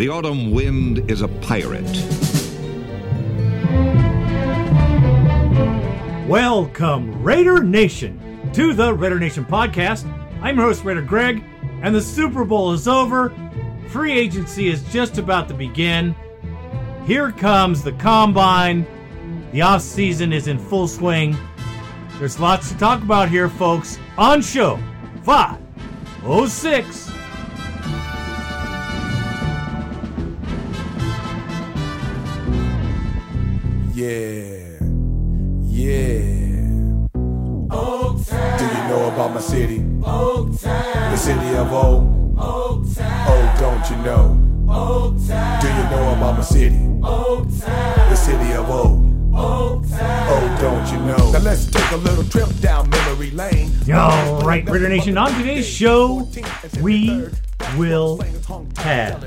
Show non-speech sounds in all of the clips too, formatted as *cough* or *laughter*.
The autumn wind is a pirate. Welcome, Raider Nation, to the Raider Nation podcast. I'm your host, Raider Greg, and the Super Bowl is over. Free agency is just about to begin. Here comes the combine. The off season is in full swing. There's lots to talk about here, folks, on show 506. Yeah, yeah. Oh Do you know about my city? Oh, the city of O. Oh, don't you know? Oh, do you know about my city? The city of O. Oh, don't you know? Now let's take a little trip down memory lane. All right, Raider Nation, on today's show, we will have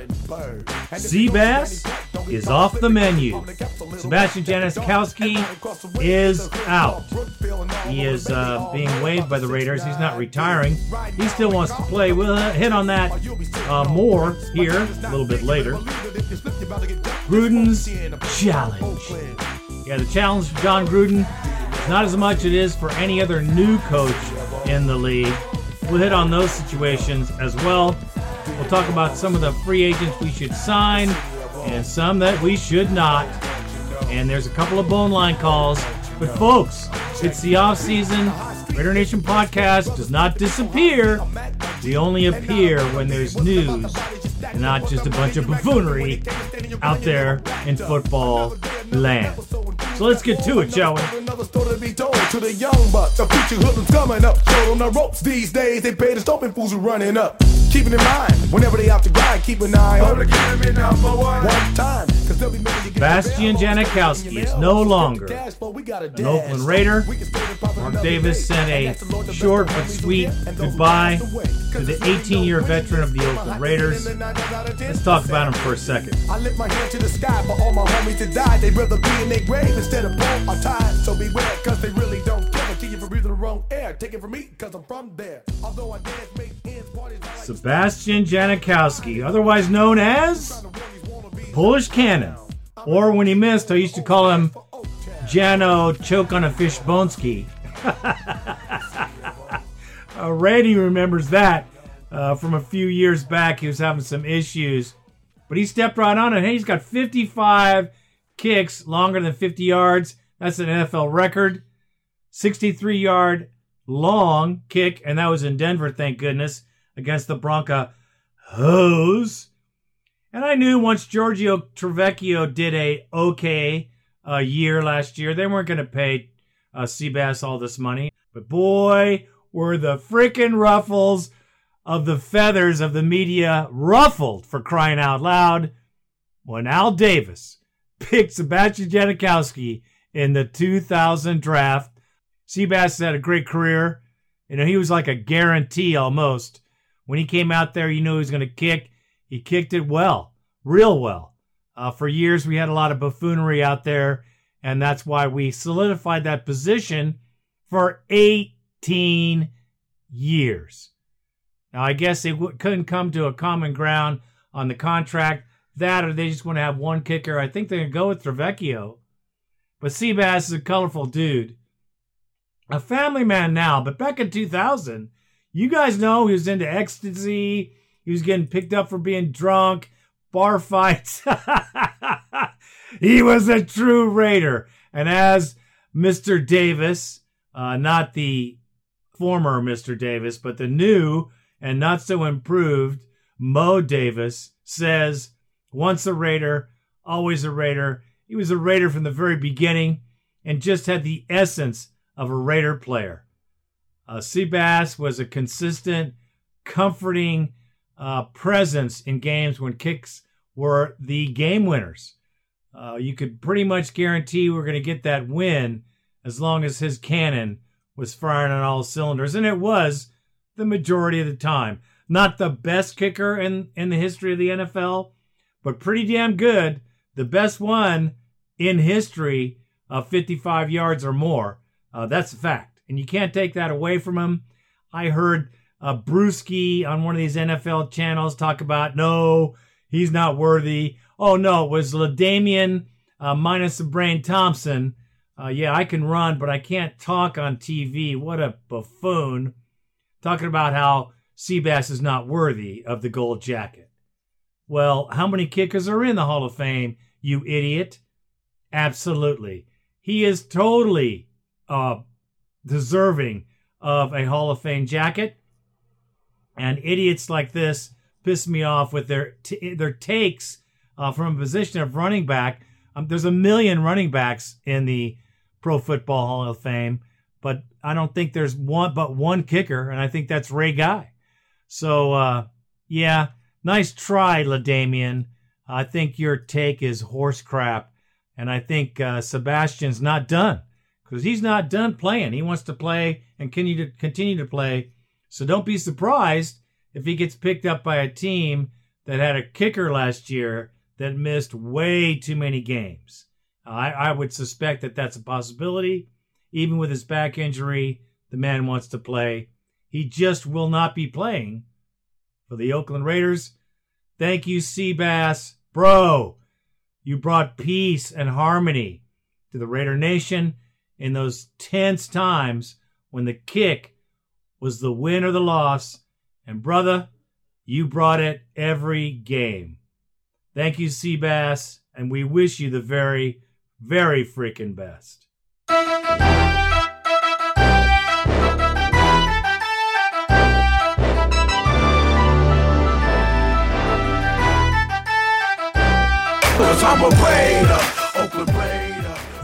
Seabass is off the menu. Sebastian Janikowski is out. He is uh, being waived by the Raiders. He's not retiring. He still wants to play. We'll hit on that uh, more here a little bit later. Gruden's challenge. Yeah, the challenge for John Gruden is not as much as it is for any other new coach in the league. We'll hit on those situations as well. We'll talk about some of the free agents we should sign and some that we should not. And there's a couple of bone line calls. But folks, it's the off season. Raider Nation podcast does not disappear. We only appear when there's news, not just a bunch of buffoonery out there in football land. So let's get to it, shall we? Another story to be told to the young buck. The future hoodlums coming up. Short on the ropes these days. They pay the stomping fools running up. Keeping in mind, whenever they out to grind, keep an eye on the game number one. One time. Cause they'll be making you get Bastian down. Janikowski is no longer Cash, but we an Oakland Raider. Mark Davis sent a short but sweet goodbye to the 18 year veteran of the Oakland Raiders. Let's talk about him for a second. I lift my hand to the sky for all my homies to die. They'd rather be in their grave instead of born or tied. So beware, cause they really don't care. Kill you for breathing the wrong air. Take it from me, cause I'm from there. Although I dance, make Sebastian Janikowski, otherwise known as Polish Cannon. Or when he missed, I used to call him Jano Choke on a Fish Bonski. *laughs* uh, Randy remembers that uh, from a few years back. He was having some issues, but he stepped right on it. Hey, he's got 55 kicks longer than 50 yards. That's an NFL record. 63 yard long kick, and that was in Denver, thank goodness, against the Bronca Hose. And I knew once Giorgio Tavecchio did a okay uh, year last year, they weren't going to pay uh, Seabass all this money. But boy, were the frickin' ruffles of the feathers of the media ruffled for crying out loud when Al Davis picked Sebastian Janikowski in the 2000 draft. Seabass had a great career. You know, he was like a guarantee almost. When he came out there, you knew he was going to kick. He kicked it well, real well. Uh, for years, we had a lot of buffoonery out there, and that's why we solidified that position for 18 years. Now, I guess they w- couldn't come to a common ground on the contract. That, or they just want to have one kicker. I think they're going to go with Tavecchio. But Seabass is a colorful dude. A family man now, but back in 2000, you guys know he was into ecstasy. He was getting picked up for being drunk, bar fights. *laughs* he was a true Raider. And as Mr. Davis, uh, not the former Mr. Davis, but the new and not so improved Mo Davis says, once a Raider, always a Raider. He was a Raider from the very beginning and just had the essence of a Raider player. Uh, Seabass was a consistent, comforting uh, presence in games when kicks were the game winners. Uh, you could pretty much guarantee we're going to get that win as long as his cannon was firing on all cylinders, and it was the majority of the time. Not the best kicker in, in the history of the NFL, but pretty damn good. The best one in history of 55 yards or more. Uh, that's a fact. And you can't take that away from him. I heard uh, Brewski on one of these NFL channels talk about no, he's not worthy. Oh no, it was LaDainian uh, minus the brain Thompson. Uh, yeah, I can run, but I can't talk on TV. What a buffoon. Talking about how Seabass is not worthy of the gold jacket. Well, how many kickers are in the Hall of Fame, you idiot? Absolutely. He is totally uh, deserving of a Hall of Fame jacket. And idiots like this piss me off with their t- their takes uh, from a position of running back. Um, there's a million running backs in the Pro Football Hall of Fame, but I don't think there's one but one kicker, and I think that's Ray Guy. So uh, yeah, nice try, LaDainian. I think your take is horse crap, and I think uh, Sebastian's not done because he's not done playing. He wants to play and continue to continue to play. So don't be surprised if he gets picked up by a team that had a kicker last year that missed way too many games. I, I would suspect that that's a possibility. Even with his back injury, the man wants to play. He just will not be playing for the Oakland Raiders. Thank you, Seabass. Bro, you brought peace and harmony to the Raider Nation in those tense times when the kick was the win or the loss. And brother, you brought it every game. Thank you, Seabass, and we wish you the very, very freaking best.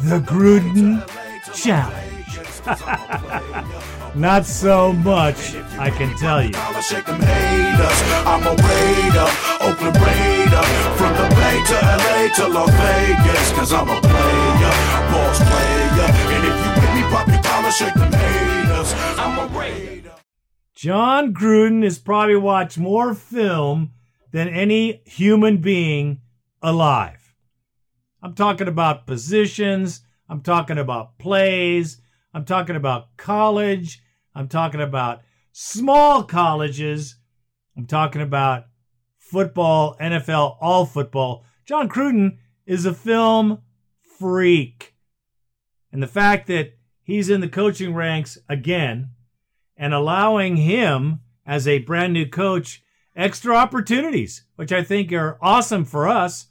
The Gruden Challenge. *laughs* Not so much, I can tell you. Dollar shake them haters. I'm a Raider, Oakland Raider. From the Bay to LA to Las Vegas. Cause I'm a player, boss player. And if you with me, pop your collar, shake them haters. I'm a Raider. John Gruden has probably watched more film than any human being alive. I'm talking about positions, I'm talking about plays, I'm talking about college, I'm talking about small colleges, I'm talking about football, NFL, all football. John Gruden is a film freak. And the fact that he's in the coaching ranks again and allowing him as a brand new coach extra opportunities, which I think are awesome for us.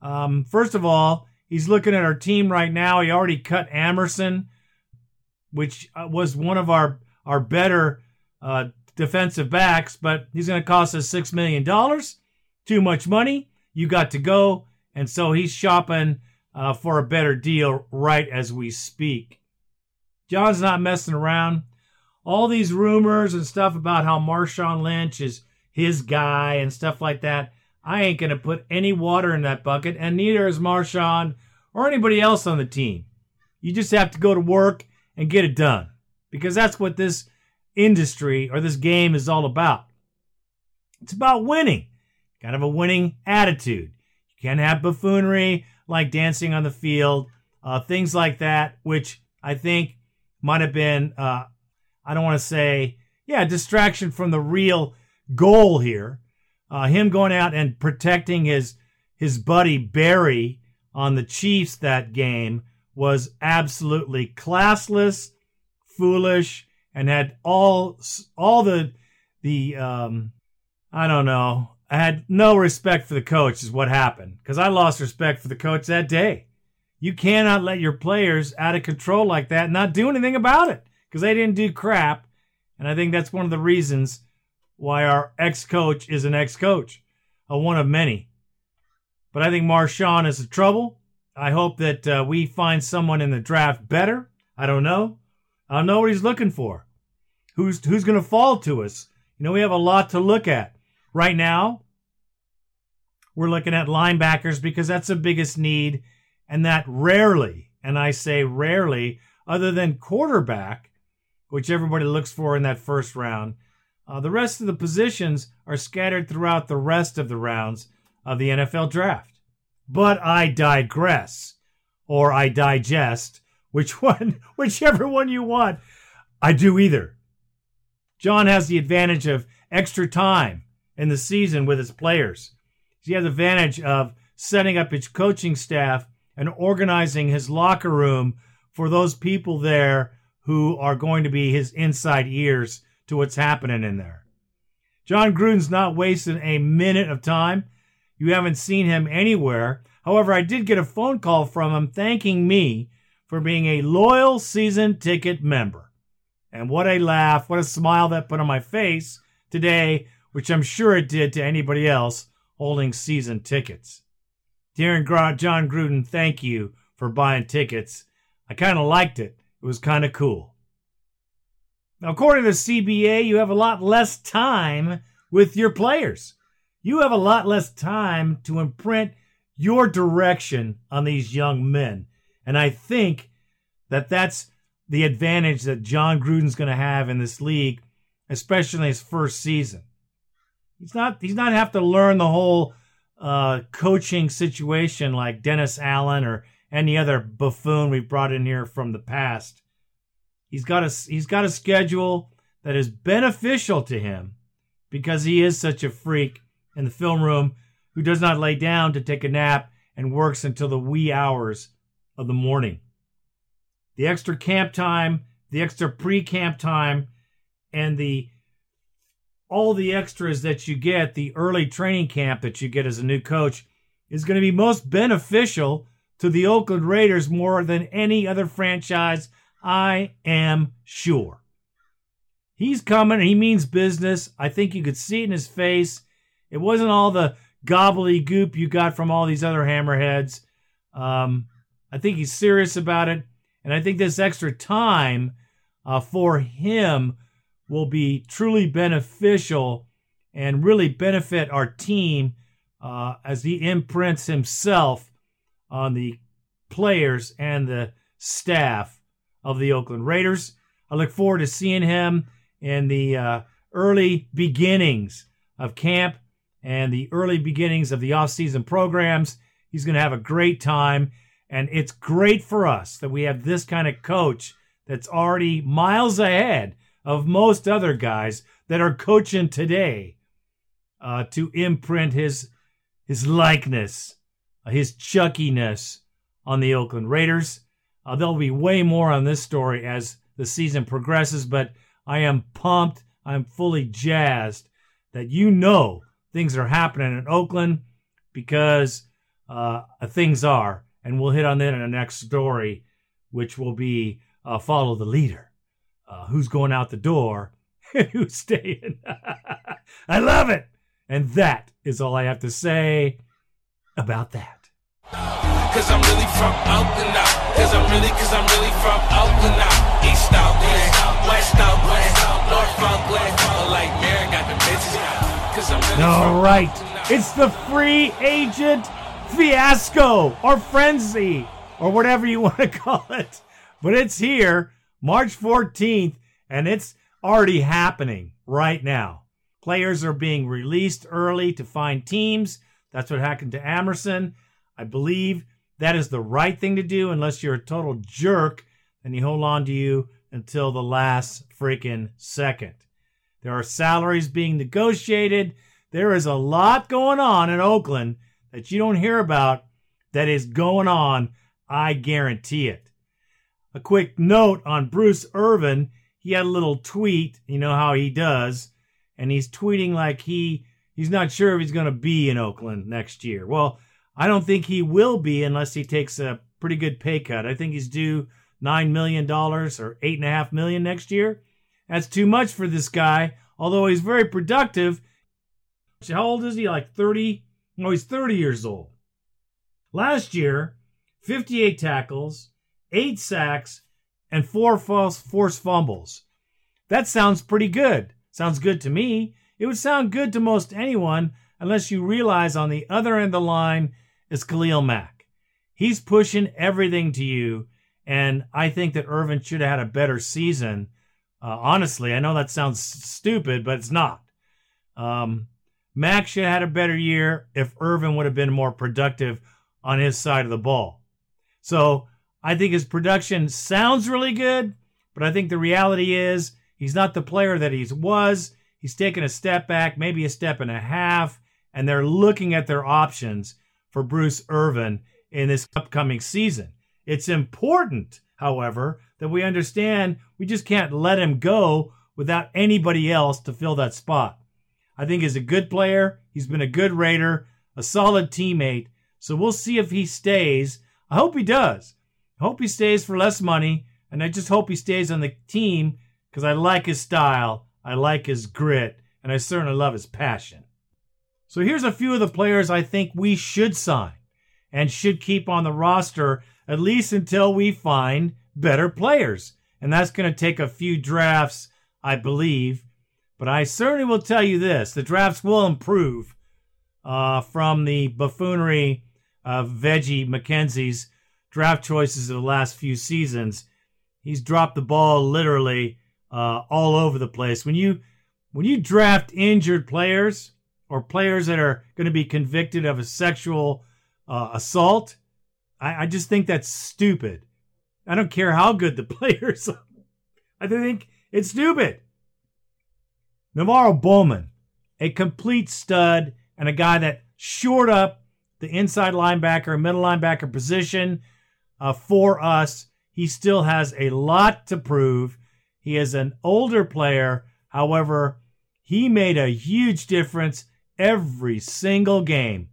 Um, first of all, he's looking at our team right now. He already cut Amerson, which uh, was one of our our better uh, defensive backs, but he's going to cost us six million dollars. Too much money. You got to go, and so he's shopping uh, for a better deal right as we speak. John's not messing around. All these rumors and stuff about how Marshawn Lynch is his guy and stuff like that. I ain't going to put any water in that bucket, and neither is Marshawn or anybody else on the team. You just have to go to work and get it done because that's what this industry or this game is all about. It's about winning, kind of a winning attitude. You can't have buffoonery like dancing on the field, uh, things like that, which I think might have been, uh, I don't want to say, yeah, distraction from the real goal here. Uh, him going out and protecting his his buddy Barry on the Chiefs that game was absolutely classless, foolish, and had all all the the um, I don't know. I had no respect for the coach is what happened because I lost respect for the coach that day. You cannot let your players out of control like that and not do anything about it because they didn't do crap. And I think that's one of the reasons why our ex coach is an ex coach, a one of many. But I think Marshawn is in trouble. I hope that uh, we find someone in the draft better. I don't know. I don't know what he's looking for. Who's who's going to fall to us? You know, we have a lot to look at right now. We're looking at linebackers because that's the biggest need, and that rarely, and I say rarely, other than quarterback, which everybody looks for in that first round. Uh, the rest of the positions are scattered throughout the rest of the rounds of the NFL draft. But I digress, or I digest, which *laughs* one, whichever one you want. I do either. John has the advantage of extra time in the season with his players. he has the advantage of setting up his coaching staff and organizing his locker room for those people there who are going to be his inside ears to what's happening in there. John Gruden's not wasting a minute of time. You haven't seen him anywhere. However, I did get a phone call from him thanking me for being a loyal season ticket member. And what a laugh, what a smile that put on my face today, which I'm sure it did to anybody else holding season tickets. Dear John Gruden, thank you for buying tickets. I kind of liked it. It was kind of cool. According to CBA, you have a lot less time with your players. You have a lot less time to imprint your direction on these young men. And I think that that's the advantage that Jon Gruden's going to have in this league, especially in his first season. He's not he's not have to learn the whole uh, coaching situation like Dennis Allen or any other buffoon we brought in here from the past. He's got a he's got a schedule that is beneficial to him because he is such a freak in the film room who does not lay down to take a nap and works until the wee hours of the morning. The extra camp time, the extra pre-camp time, and the all the extras that you get, the early training camp that you get as a new coach, is going to be most beneficial to the Oakland Raiders more than any other franchise, I am sure. He's coming. He means business. I think you could see it in his face. It wasn't all the gobbledygook you got from all these other hammerheads. Um, I think he's serious about it. And I think this extra time uh, for him will be truly beneficial and really benefit our team uh, as he imprints himself on the players and the staff of the Oakland Raiders. I look forward to seeing him in the uh, early beginnings of camp and the early beginnings of the offseason programs. He's going to have a great time. And it's great for us that we have this kind of coach that's already miles ahead of most other guys that are coaching today uh, to imprint his his likeness, his chuckiness on the Oakland Raiders. Uh, there'll be way more on this story as the season progresses, but I am pumped. I'm fully jazzed that you know things are happening in Oakland because uh, things are. And we'll hit on that in the next story, which will be uh, Follow the Leader. Uh, who's going out the door *laughs* and who's staying. *laughs* I love it. And that is all I have to say about that. Cause I'm really from Oakland now. Cause I'm really, cause I'm really from Oakland now. East Oakland, West Oakland, North Oakland. Like Mary got the bitches. All right, it's the free agent fiasco or frenzy or whatever you *laughs* want to call it. But it's here, March 14th, and it's already happening right now. Players are being released early to find teams. That's what happened to Amerson. I believe that is the right thing to do unless you're a total jerk and you hold on to you until the last freaking second. There are salaries being negotiated. There is a lot going on in Oakland that you don't hear about that is going on. I guarantee it. A quick note on Bruce Irvin. He had a little tweet, you know how he does, and he's tweeting like he he's not sure if he's going to be in Oakland next year. Well, I don't think he will be unless he takes a pretty good pay cut. I think he's due nine million dollars or eight and a half million next year. That's too much for this guy, although he's very productive. How old is he? Like 30? No, he's 30 years old. Last year, 58 tackles, 8 sacks, and 4 false forced fumbles. That sounds pretty good. Sounds good to me. It would sound good to most anyone unless you realize on the other end of the line is Khalil Mack. He's pushing everything to you, and I think that Irvin should have had a better season uh, honestly, I know that sounds stupid, but it's not. Um, Mack should have had a better year if Irvin would have been more productive on his side of the ball. So I think his production sounds really good, but I think the reality is he's not the player that he was. He's taken a step back, maybe a step and a half, and they're looking at their options for Bruce Irvin in this upcoming season. It's important, however, that we understand we just can't let him go without anybody else to fill that spot. I think he's a good player. He's been a good Raider, a solid teammate. So we'll see if he stays. I hope he does. I hope he stays for less money, and I just hope he stays on the team because I like his style, I like his grit, and I certainly love his passion. So here's a few of the players I think we should sign and should keep on the roster at least until we find better players. And that's going to take a few drafts, I believe. But I certainly will tell you this the drafts will improve uh, from the buffoonery of Reggie McKenzie's draft choices of the last few seasons. He's dropped the ball literally uh, all over the place. When you when you draft injured players or players that are going to be convicted of a sexual uh, assault, I, I just think that's stupid. I don't care how good the *laughs* players are. I think it's stupid. NaVorro Bowman, a complete stud and a guy that shored up the inside linebacker, middle linebacker position uh, for us. He still has a lot to prove. He is an older player. However, he made a huge difference every single game.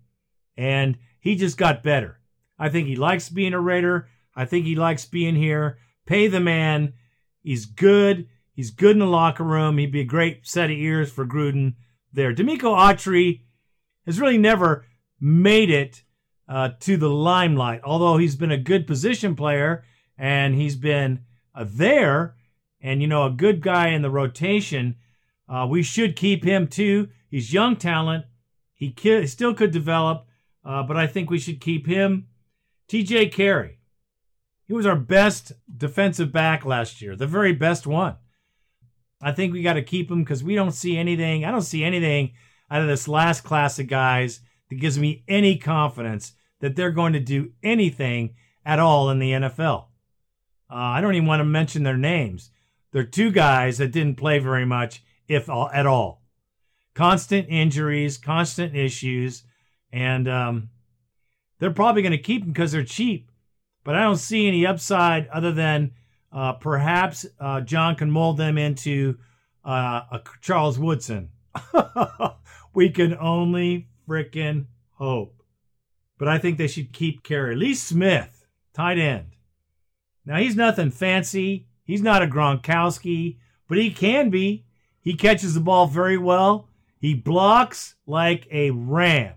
And he just got better. I think he likes being a Raider. I think he likes being here. Pay the man. He's good. He's good in the locker room. He'd be a great set of ears for Gruden there. Denico Autry has really never made it uh, to the limelight, although he's been a good position player and he's been uh, there and, you know, a good guy in the rotation. Uh, we should keep him too. He's young talent. He, ki- still could develop, uh, but I think we should keep him. TJ Carrie. He was our best defensive back last year, the very best one. I think we got to keep him because we don't see anything. I don't see anything out of this last class of guys that gives me any confidence that they're going to do anything at all in the NFL. Uh, I don't even want to mention their names. They're two guys that didn't play very much, if all, at all. Constant injuries, constant issues, and um, they're probably going to keep them because they're cheap. But I don't see any upside other than uh, perhaps uh, John can mold them into uh, a Charles Woodson. *laughs* we can only freaking hope. But I think they should keep Carrie. Lee Smith, tight end. Now, he's nothing fancy. He's not a Gronkowski, but he can be. He catches the ball very well. He blocks like a ram.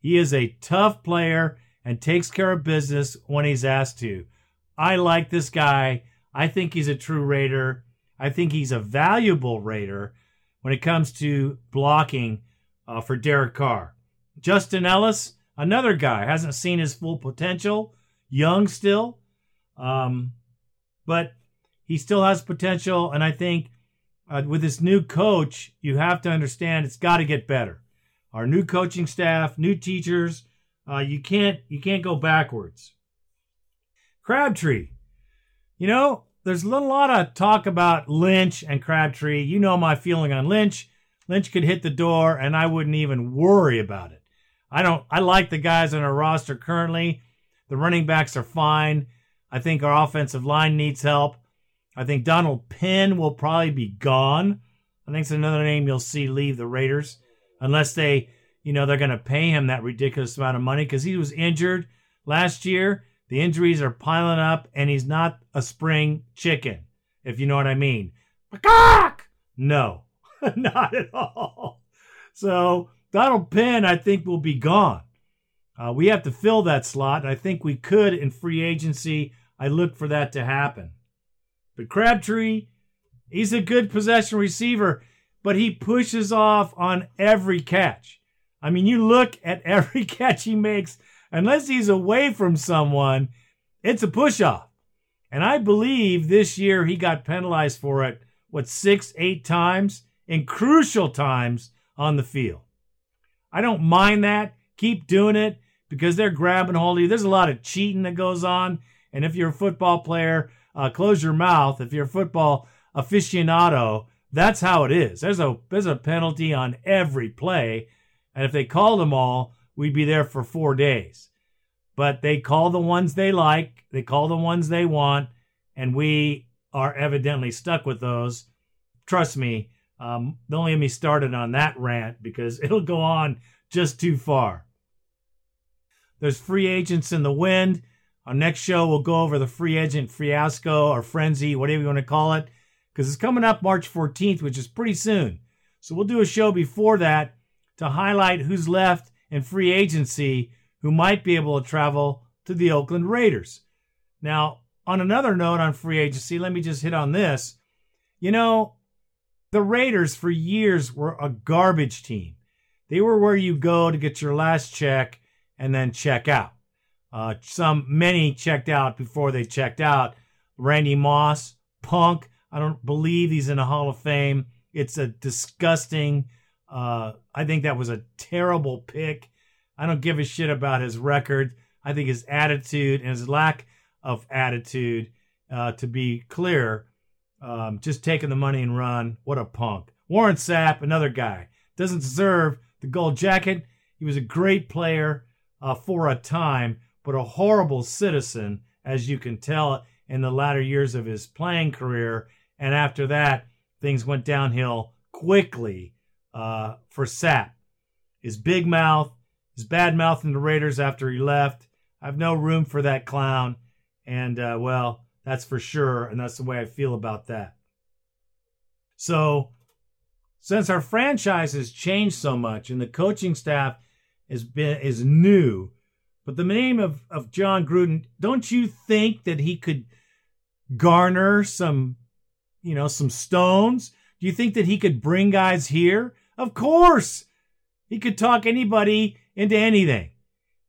He is a tough player and takes care of business when he's asked to. I like this guy. I think he's a true Raider. I think he's a valuable Raider when it comes to blocking uh, for Derek Carr. Justin Ellis, another guy, hasn't seen his full potential, young still, um, but he still has potential. And I think uh, with this new coach, you have to understand it's got to get better. Our new coaching staff, new teachers, uh, you can't you can't go backwards. Crabtree, you know, there's a lot of talk about Lynch and Crabtree. You know my feeling on Lynch. Lynch could hit the door, and I wouldn't even worry about it. I don't. I like the guys on our roster currently. The running backs are fine. I think our offensive line needs help. I think Donald Penn will probably be gone. I think it's another name you'll see leave the Raiders unless they, you know, they're going to pay him that ridiculous amount of money because he was injured last year. The injuries are piling up, and he's not a spring chicken, if you know what I mean. No, *laughs* not at all. So Donald Penn, I think, will be gone. Uh, we have to fill that slot. I think we could in free agency. I look for that to happen. But Crabtree, he's a good possession receiver, but he pushes off on every catch. I mean, you look at *laughs* every catch he makes, unless he's away from someone, it's a push off. And I believe this year he got penalized for it, what, six, eight times in crucial times on the field. I don't mind that. Keep doing it because they're grabbing hold of you. There's a lot of cheating that goes on. And if you're a football player, uh, close your mouth. If you're a football aficionado, that's how it is. There's a there's a penalty on every play, And if they called them all, we'd be there for four days. But they call the ones they like, they call the ones they want, and we are evidently stuck with those. Trust me, um, don't get me started on that rant because *laughs* it'll go on just too far. There's free agents in the wind. Our next show, we'll go over the free agent fiasco or frenzy, whatever you want to call it, because it's coming up March 14th, which is pretty soon. So we'll do a show before that to highlight who's left in free agency who might be able to travel to the Oakland Raiders. Now, on another note on free agency, let me just hit on this. You know, the Raiders for years were a garbage team. They were where you go to get your last check and then check out. Uh, some many checked out before they checked out. Randy Moss, Punk. I don't believe he's in the Hall of Fame. It's a disgusting. Uh, I think that was a terrible pick. I don't give a shit about his record. I think his attitude and his lack of attitude, uh, to be clear, um, just taking the money and run. What a punk. Warren Sapp, another guy, doesn't deserve the gold jacket. He was a great player uh, for a time, but a horrible citizen, as you can tell in the latter years of his playing career. And after that, things went downhill quickly uh, for Sapp. His big mouth, his bad mouth in the Raiders after he left. I have no room for that clown. And, uh, well, that's for sure. And that's the way I feel about that. So, since our franchise has changed so much and the coaching staff is been is new, but the name of, of Jon Gruden, don't you think that he could garner some, you know, some stones? Do you think that he could bring guys here? Of course. He could talk anybody into anything.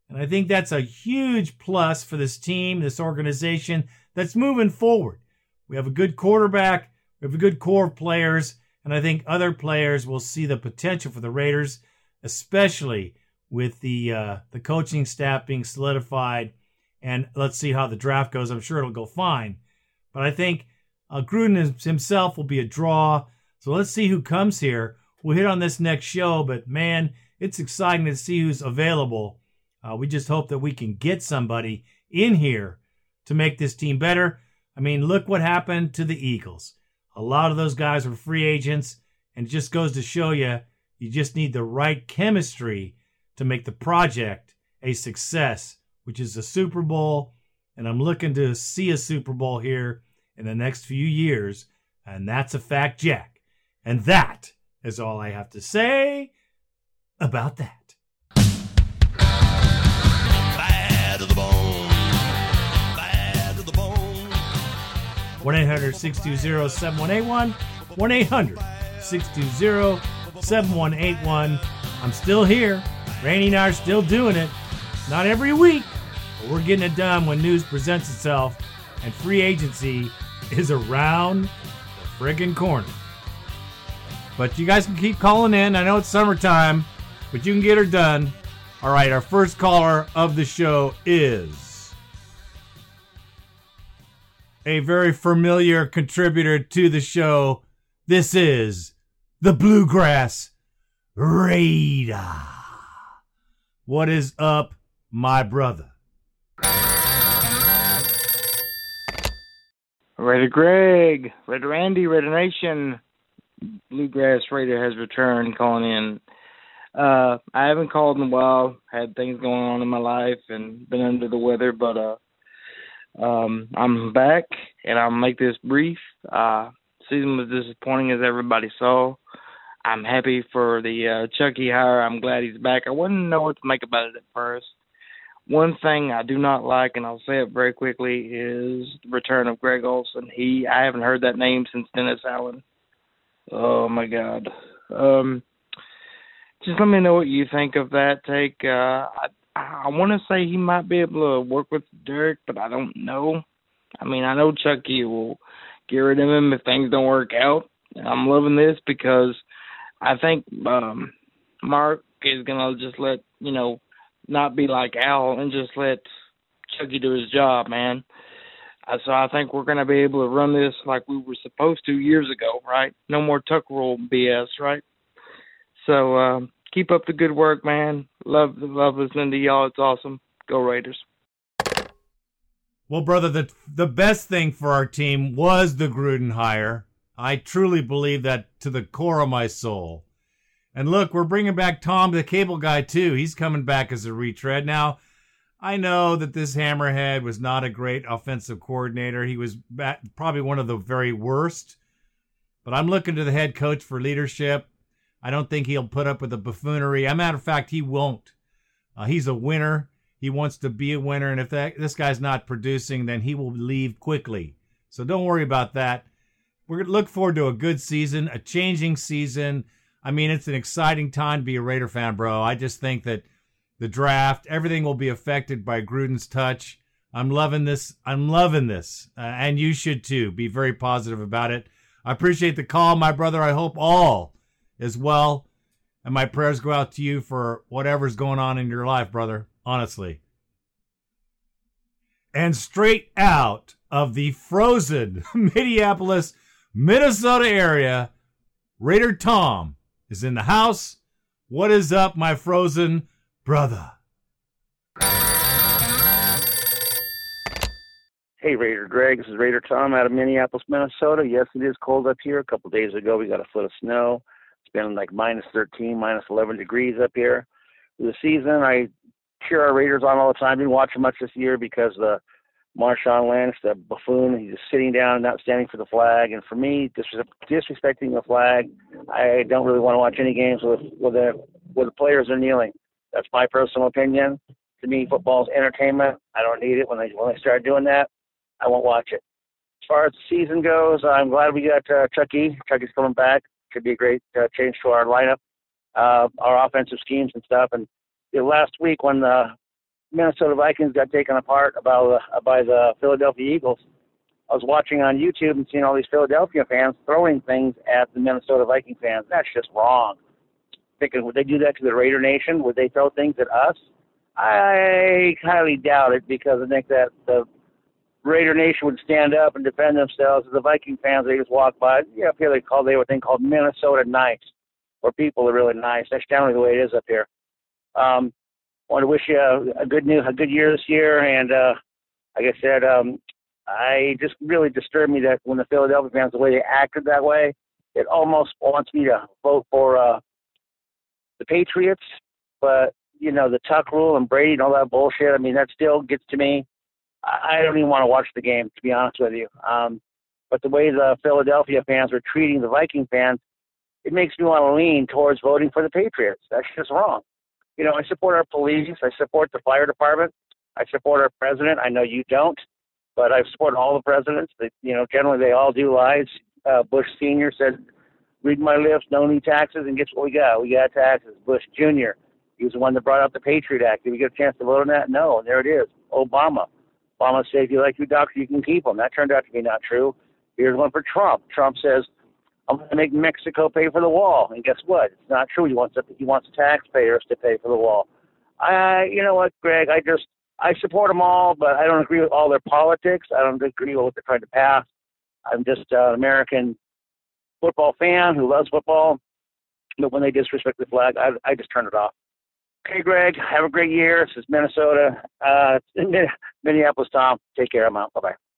And I think that's a huge plus for this team, this organization that's moving forward. We have a good quarterback, we have a good core of players, and I think other players will see the potential for the Raiders, especially with the uh, the coaching staff being solidified. And let's see how the draft goes. I'm sure it'll go fine, but I think uh, Gruden himself will be a draw. So let's see who comes here. We'll hit on this next show, but man, it's exciting to see who's available. Uh, we just hope that we can get somebody in here to make this team better. I mean, look what happened to the Eagles. A lot of those guys were free agents, and it just goes to show you you just need the right chemistry to make the project a success, which is a Super Bowl. And I'm looking to see a Super Bowl here in the next few years. And that's a fact, Jack. And that is all I have to say about that. Bad to the bone. Bad to the bone. 1 800 620 7181. 1 800 620 7181. I'm still here. Randy and I are still doing it. Not every week, but we're getting it done when news presents itself and free agency is around the friggin' corner. But you guys can keep calling in. I know it's summertime, but you can get her done. All right, our first caller of the show is a very familiar contributor to the show. This is the Bluegrass Raider. What is up, my brother? Raider Greg, Raider Randy, Raider Nation, Bluegrass Raider has returned calling in. Uh, I haven't called in a while. Had things going on in my life and been under the weather, but uh, um, I'm back and I'll make this brief. Uh, season was disappointing as everybody saw. I'm happy for the uh, Chucky hire. I'm glad he's back. I wouldn't know what to make about it at first. One thing I do not like, and I'll say it very quickly, is the return of Greg Olson. He, I haven't heard that name since Dennis Allen. Oh my God. Um, just let me know what you think of that take. Uh, I I want to say he might be able to work with Derek, but I don't know. I mean, I know Chucky will get rid of him if things don't work out. I'm loving this because I think um Mark is gonna just let you know not be like Al and just let Chucky do his job, man. Uh, so I think we're gonna be able to run this like we were supposed to years ago, right? No more tuck rule BS, right? So um, keep up the good work, man. Love love listening to y'all. It's awesome. Go Raiders. Well, brother, the the best thing for our team was the Gruden hire. I truly believe that to the core of my soul. And look, we're bringing back Tom, the cable guy, too. He's coming back as a retread. Now, I know that this hammerhead was not a great offensive coordinator. He was probably one of the very worst. But I'm looking to the head coach for leadership. I don't think he'll put up with the buffoonery. As a matter of fact, he won't. Uh, he's a winner. He wants to be a winner, and if that this guy's not producing, then he will leave quickly. So don't worry about that. We're look forward to a good season, a changing season. I mean, it's an exciting time to be a Raider fan, bro. I just think that the draft, everything will be affected by Gruden's touch. I'm loving this. I'm loving this, uh, and you should too. Be very positive about it. I appreciate the call, my brother. I hope all is well, and my prayers go out to you for whatever's going on in your life, brother honestly. And straight out of the frozen *laughs* Minneapolis, Minnesota area, Raider Tom is in the house. What is up, my frozen brother? Hey, Raider Greg. This is Raider Tom out of Minneapolis, Minnesota. Yes, it is cold up here. A couple days ago, we got a foot of snow. It's been like minus 13, minus 11 degrees up here. For the season, I cheer our Raiders on all the time. Didn't watch much this year because the Marshawn Lynch, the buffoon, he's just sitting down, not standing for the flag. And for me, disrespecting the flag, I don't really want to watch any games with with the where the players are kneeling. That's my personal opinion. To me, football's entertainment. I don't need it. When they when they start doing that, I won't watch it. As far as the season goes, I'm glad we got uh, Chucky. Chucky's coming back. Should be a great uh, change to our lineup, uh, our offensive schemes and stuff. And last week when the Minnesota Vikings got taken apart about uh, by the Philadelphia Eagles, I was watching on YouTube and seeing all these Philadelphia fans throwing things at the Minnesota Viking fans. That's just wrong. Thinking, would they do that to the Raider Nation? Would they throw things at us? I highly doubt it because I think that the Raider Nation would stand up and defend themselves. The Viking fans, they just walk by. Yeah, up here they call they have a thing called Minnesota nice, where people are really nice. That's generally the way it is up here. Um, want to wish you a, a good new a good year this year, and uh, like I said, um, I just really disturbed me that when the Philadelphia fans the way they acted that way, it almost wants me to vote for uh, the Patriots. But you know the Tuck rule and Brady and all that bullshit. I mean that still gets to me. I, I don't even want to watch the game to be honest with you. Um, but the way the Philadelphia fans are treating the Viking fans, it makes me want to lean towards voting for the Patriots. That's just wrong you know, I support our police. I support the fire department. I support our president. I know you don't, but I support all the presidents. That you know, generally they all do lies. Uh, Bush Senior said, "Read my lips, no new taxes," and guess what we got? We got taxes. Bush Junior, he was the one that brought up the Patriot Act. Did we get a chance to vote on that? No. And there it is. Obama. Obama said, "If you like your doctor, you can keep them." That turned out to be not true. Here's one for Trump. Trump says, I'm going to make Mexico pay for the wall. And guess what? It's not true. He wants to, he wants taxpayers to pay for the wall. I, you know what, Greg? I just I support them all, but I don't agree with all their politics. I don't agree with what they're trying to pass. I'm just an American football fan who loves football. But when they disrespect the flag, I, I just turn it off. Okay, Greg, have a great year. This is Minnesota, uh, *laughs* Minneapolis. Tom, take care. I'm out. Bye bye.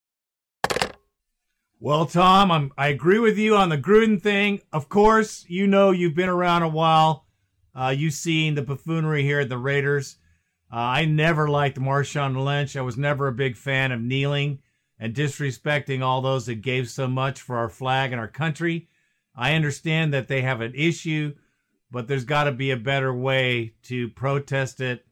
Well, Tom, I'm, I agree with you on the Gruden thing. Of course, you know you've been around a while. Uh, you've seen the buffoonery here at the Raiders. Uh, I never liked Marshawn Lynch. I was never a big fan of kneeling and disrespecting all those that gave so much for our flag and our country. I understand that they have an issue, but there's got to be a better way to protest it.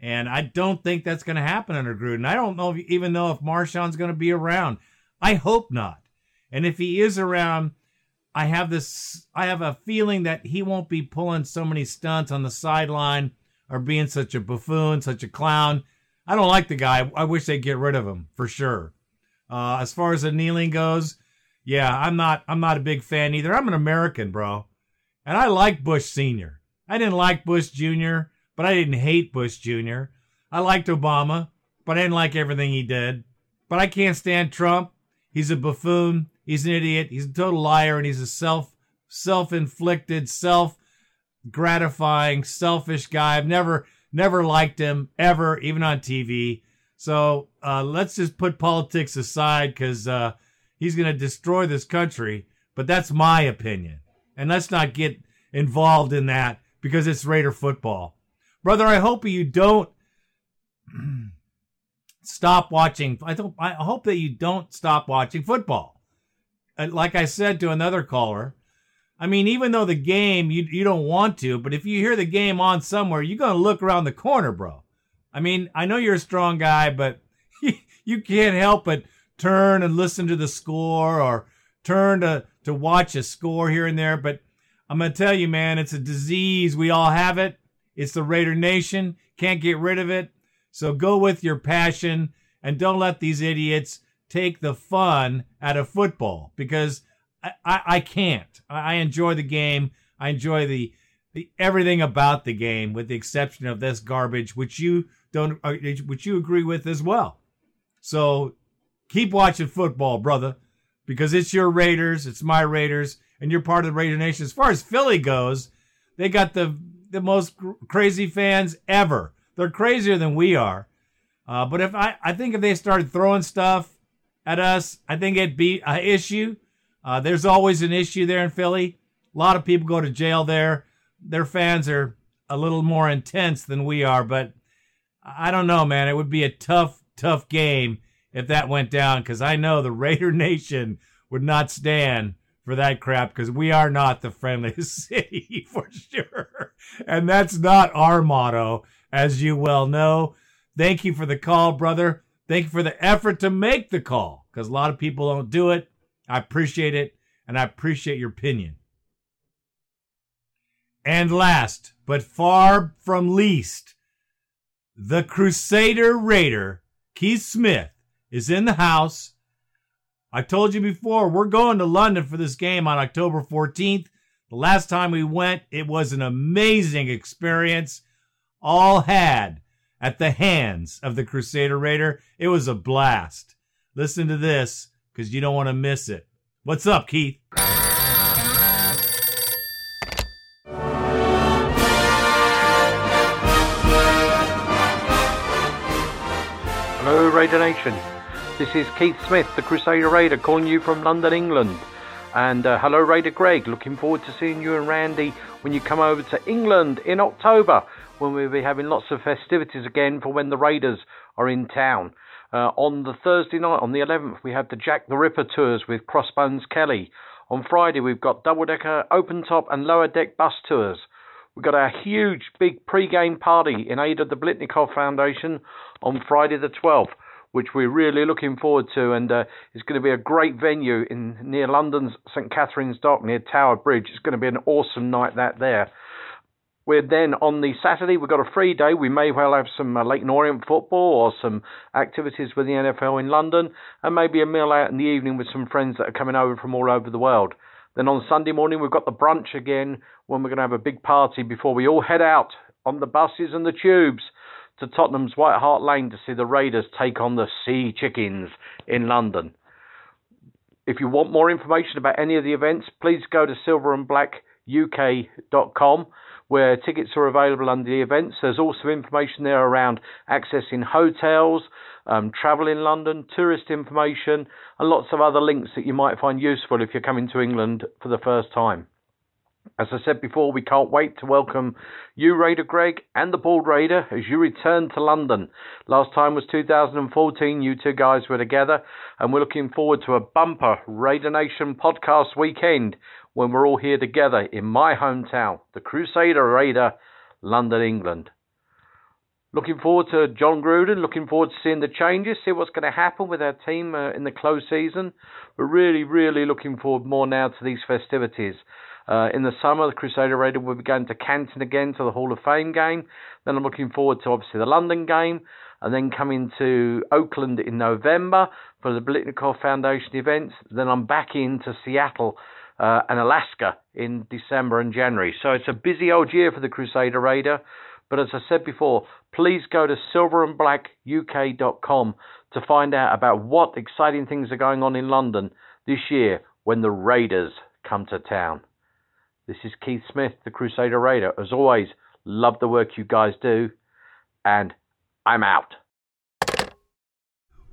And I don't think that's going to happen under Gruden. I don't know if, even know if Marshawn's going to be around. I hope not. And if he is around, I have this I have a feeling that he won't be pulling so many stunts on the sideline or being such a buffoon, such a clown. I don't like the guy. I wish they'd get rid of him for sure. Uh, as far as the kneeling goes, yeah, I'm not I'm not a big fan either. I'm an American, bro. And I like Bush Sr. I didn't like Bush Jr., but I didn't hate Bush Jr. I liked Obama, but I didn't like everything he did. But I can't stand Trump. He's a buffoon. He's an idiot. He's a total liar, and he's a self self inflicted, self gratifying, selfish guy. I've never never liked him ever, even on TV. So uh, let's just put politics aside because uh, he's going to destroy this country. But that's my opinion, and let's not get involved in that because it's Raider football, brother. I hope you don't *clears throat* stop watching. I. I hope that you don't stop watching football. Uh, like I said to another caller, I mean, even though the game you you don't want to, but if you hear the game on somewhere, you're gonna look around the corner, bro. I mean, I know you're a strong guy, but *laughs* you can't help but turn and listen to the score or turn to to watch a score here and there. But I'm gonna tell you, man, it's a disease. We all have it. It's the Raider Nation. Can't get rid of it. So go with your passion and don't let these idiots take the fun out of football because I, I, I can't. I enjoy the game. I enjoy the, the everything about the game, with the exception of this garbage, which you don't, uh, which you agree with as well. So keep watching football, brother, because it's your Raiders, it's my Raiders, and you're part of the Raider Nation. As far as Philly goes, they got the the most crazy fans ever. They're crazier than we are. Uh, but if I, I think if they started throwing stuff at us, I think it'd be an issue. Uh, there's always an issue there in Philly. A lot of people go to jail there. Their fans are a little more intense than we are, but I don't know, man. It would be a tough, tough game if that went down because I know the *laughs* Raider Nation would not stand for that crap because we are not the friendliest *laughs* city for sure. And that's not our motto, as you well know. Thank you for the call, brother. Thank you for the effort to make the call because a lot of people don't do it. I appreciate it, and I appreciate your opinion. And last, but far from least, the Crusader Raider, Keith Smith, is in the house. I told you before, we're going to London for this game on October 14th. The last time we went, it was an amazing experience, all had at the hands of the Crusader Raider. It was a blast. Listen to this because you don't want to miss it. What's up, Keith? Hello, Raider Nation. This is Keith Smith, the Crusader Raider, calling you from London, England. And uh, hello, Raider Greg. Looking forward to seeing you and Randy when you come over to England in October, when we'll be having lots of festivities again for when the Raiders are in town. Uh, on the Thursday night, on the 11th, we have the Jack the Ripper tours with Crossbones Kelly. On Friday, we've got double decker, open top, and lower deck bus tours. We've got a huge, big pre game party in aid of the Biletnikoff Foundation on Friday the 12th, which we're really looking forward to. And uh, it's going to be a great venue in near London's St Catherine's Dock near Tower Bridge. It's going to be an awesome night that there. We're then on the Saturday, we've got a free day. We may well have some uh, Leyton Orient football or some activities with the NFL in London, and maybe a meal out in the evening with some friends that are coming over from all over the world. Then on Sunday morning, we've got the brunch again when we're going to have a big party before we all head out on the buses and the tubes to Tottenham's White Hart Lane to see the Raiders take on the Sea Chickens in London. If you want more information about any of the events, please go to silverandblackuk.com where tickets are available under the events. There's also information there around accessing hotels, um, travel in London, tourist information, and lots of other links that you might find useful if you're coming to England for the first time. As I said before, we can't wait to welcome you, Raider Greg, and the Bald Raider as you return to London. Last time was 2014, you two guys were together, and we're looking forward to a bumper Raider Nation podcast weekend when we're all here together in my hometown, the Crusader Raider, London, England. Looking forward to Jon Gruden, looking forward to seeing the changes, see what's going to happen with our team uh, in the close season. But really, really looking forward more now to these festivities. Uh, in the summer, the Crusader Raider will be going to Canton again to the Hall of Fame game. Then I'm looking forward to obviously the London game, and then coming to Oakland in November for the Biletnikoff Foundation events. Then I'm back into Seattle uh, and Alaska in December and January. So it's a busy old year for the Crusader Raider. But as I said before, please go to silverandblackuk.com to find out about what exciting things are going on in London this year when the Raiders come to town. This is Keith Smith, the Crusader Raider. As always, love the work you guys do, and I'm out.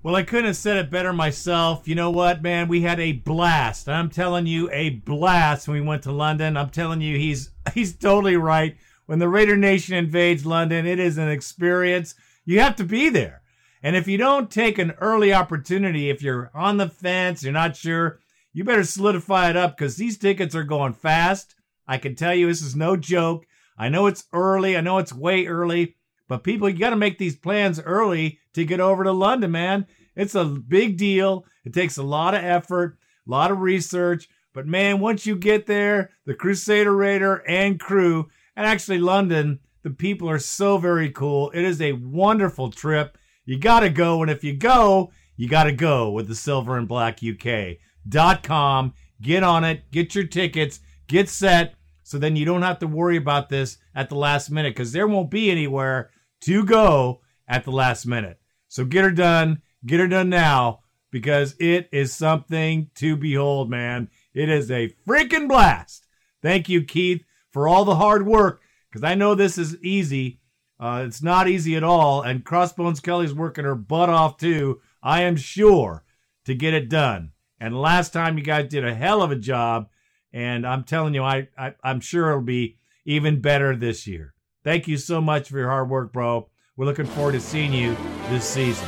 Well, I couldn't have said it better myself. You know what, man? We had a blast. I'm telling you, a blast when we went to London. I'm telling you, he's he's totally right. When the Raider Nation invades London, it is an experience. You have to be there. And if you don't take an early opportunity, if you're on the fence, you're not sure, you better solidify it up because these tickets are going fast. I can tell you this is no joke. I know it's early. I know it's way early, but people, you got to make these plans early to get over to London, man. It's a big deal. It takes a lot of effort, a lot of research. But man, once you get there, the Crusader Raider and crew, and actually London, the people are so very cool. It is a wonderful trip. You got to go. And if you go, you got to go with the Silver and Black UK.com. Get on it, get your tickets, get set. So then you don't have to worry about this at the last minute because there won't be anywhere to go at the last minute. So get her done. Get her done now because it is something to behold, man. It is a freaking blast. Thank you, Keith, for all the hard work because I know this is easy. Uh, it's not easy at all. And Crossbones Kelly's working her butt off too, I am sure, to get it done. And last time you guys did a hell of a job. And I'm telling you, I, I I'm sure it'll be even better this year. Thank you so much for your hard work, bro. We're looking forward to seeing you this season.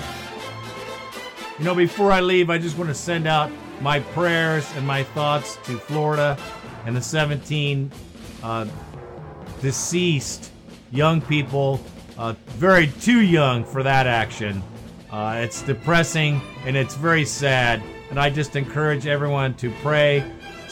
You know, before I leave, I just want to send out my prayers and my thoughts to Florida and the 17 uh, deceased young people, uh, very too young for that action. Uh, it's depressing and it's very sad. And I just encourage everyone to pray,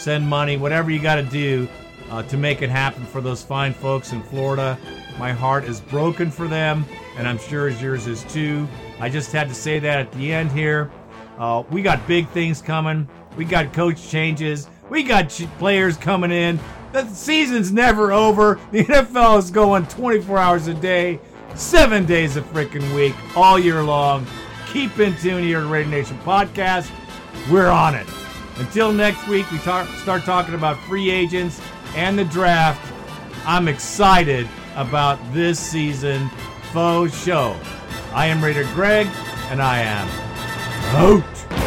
send money, whatever you got to do uh, to make it happen for those fine folks in Florida. My heart is broken for them, and I'm sure as yours is too. I just had to say that at the end here. Uh, we got big things coming. We got coach changes. We got ch- players coming in. The season's never over. *laughs* The NFL is going 24 hours a day, seven days a freaking week, all year long. Keep in tune here to Raider Nation podcast. We're on it. Until next week, we talk, start talking about free agents and the draft. I'm excited about this season faux show. I am Raider Greg, and I am out.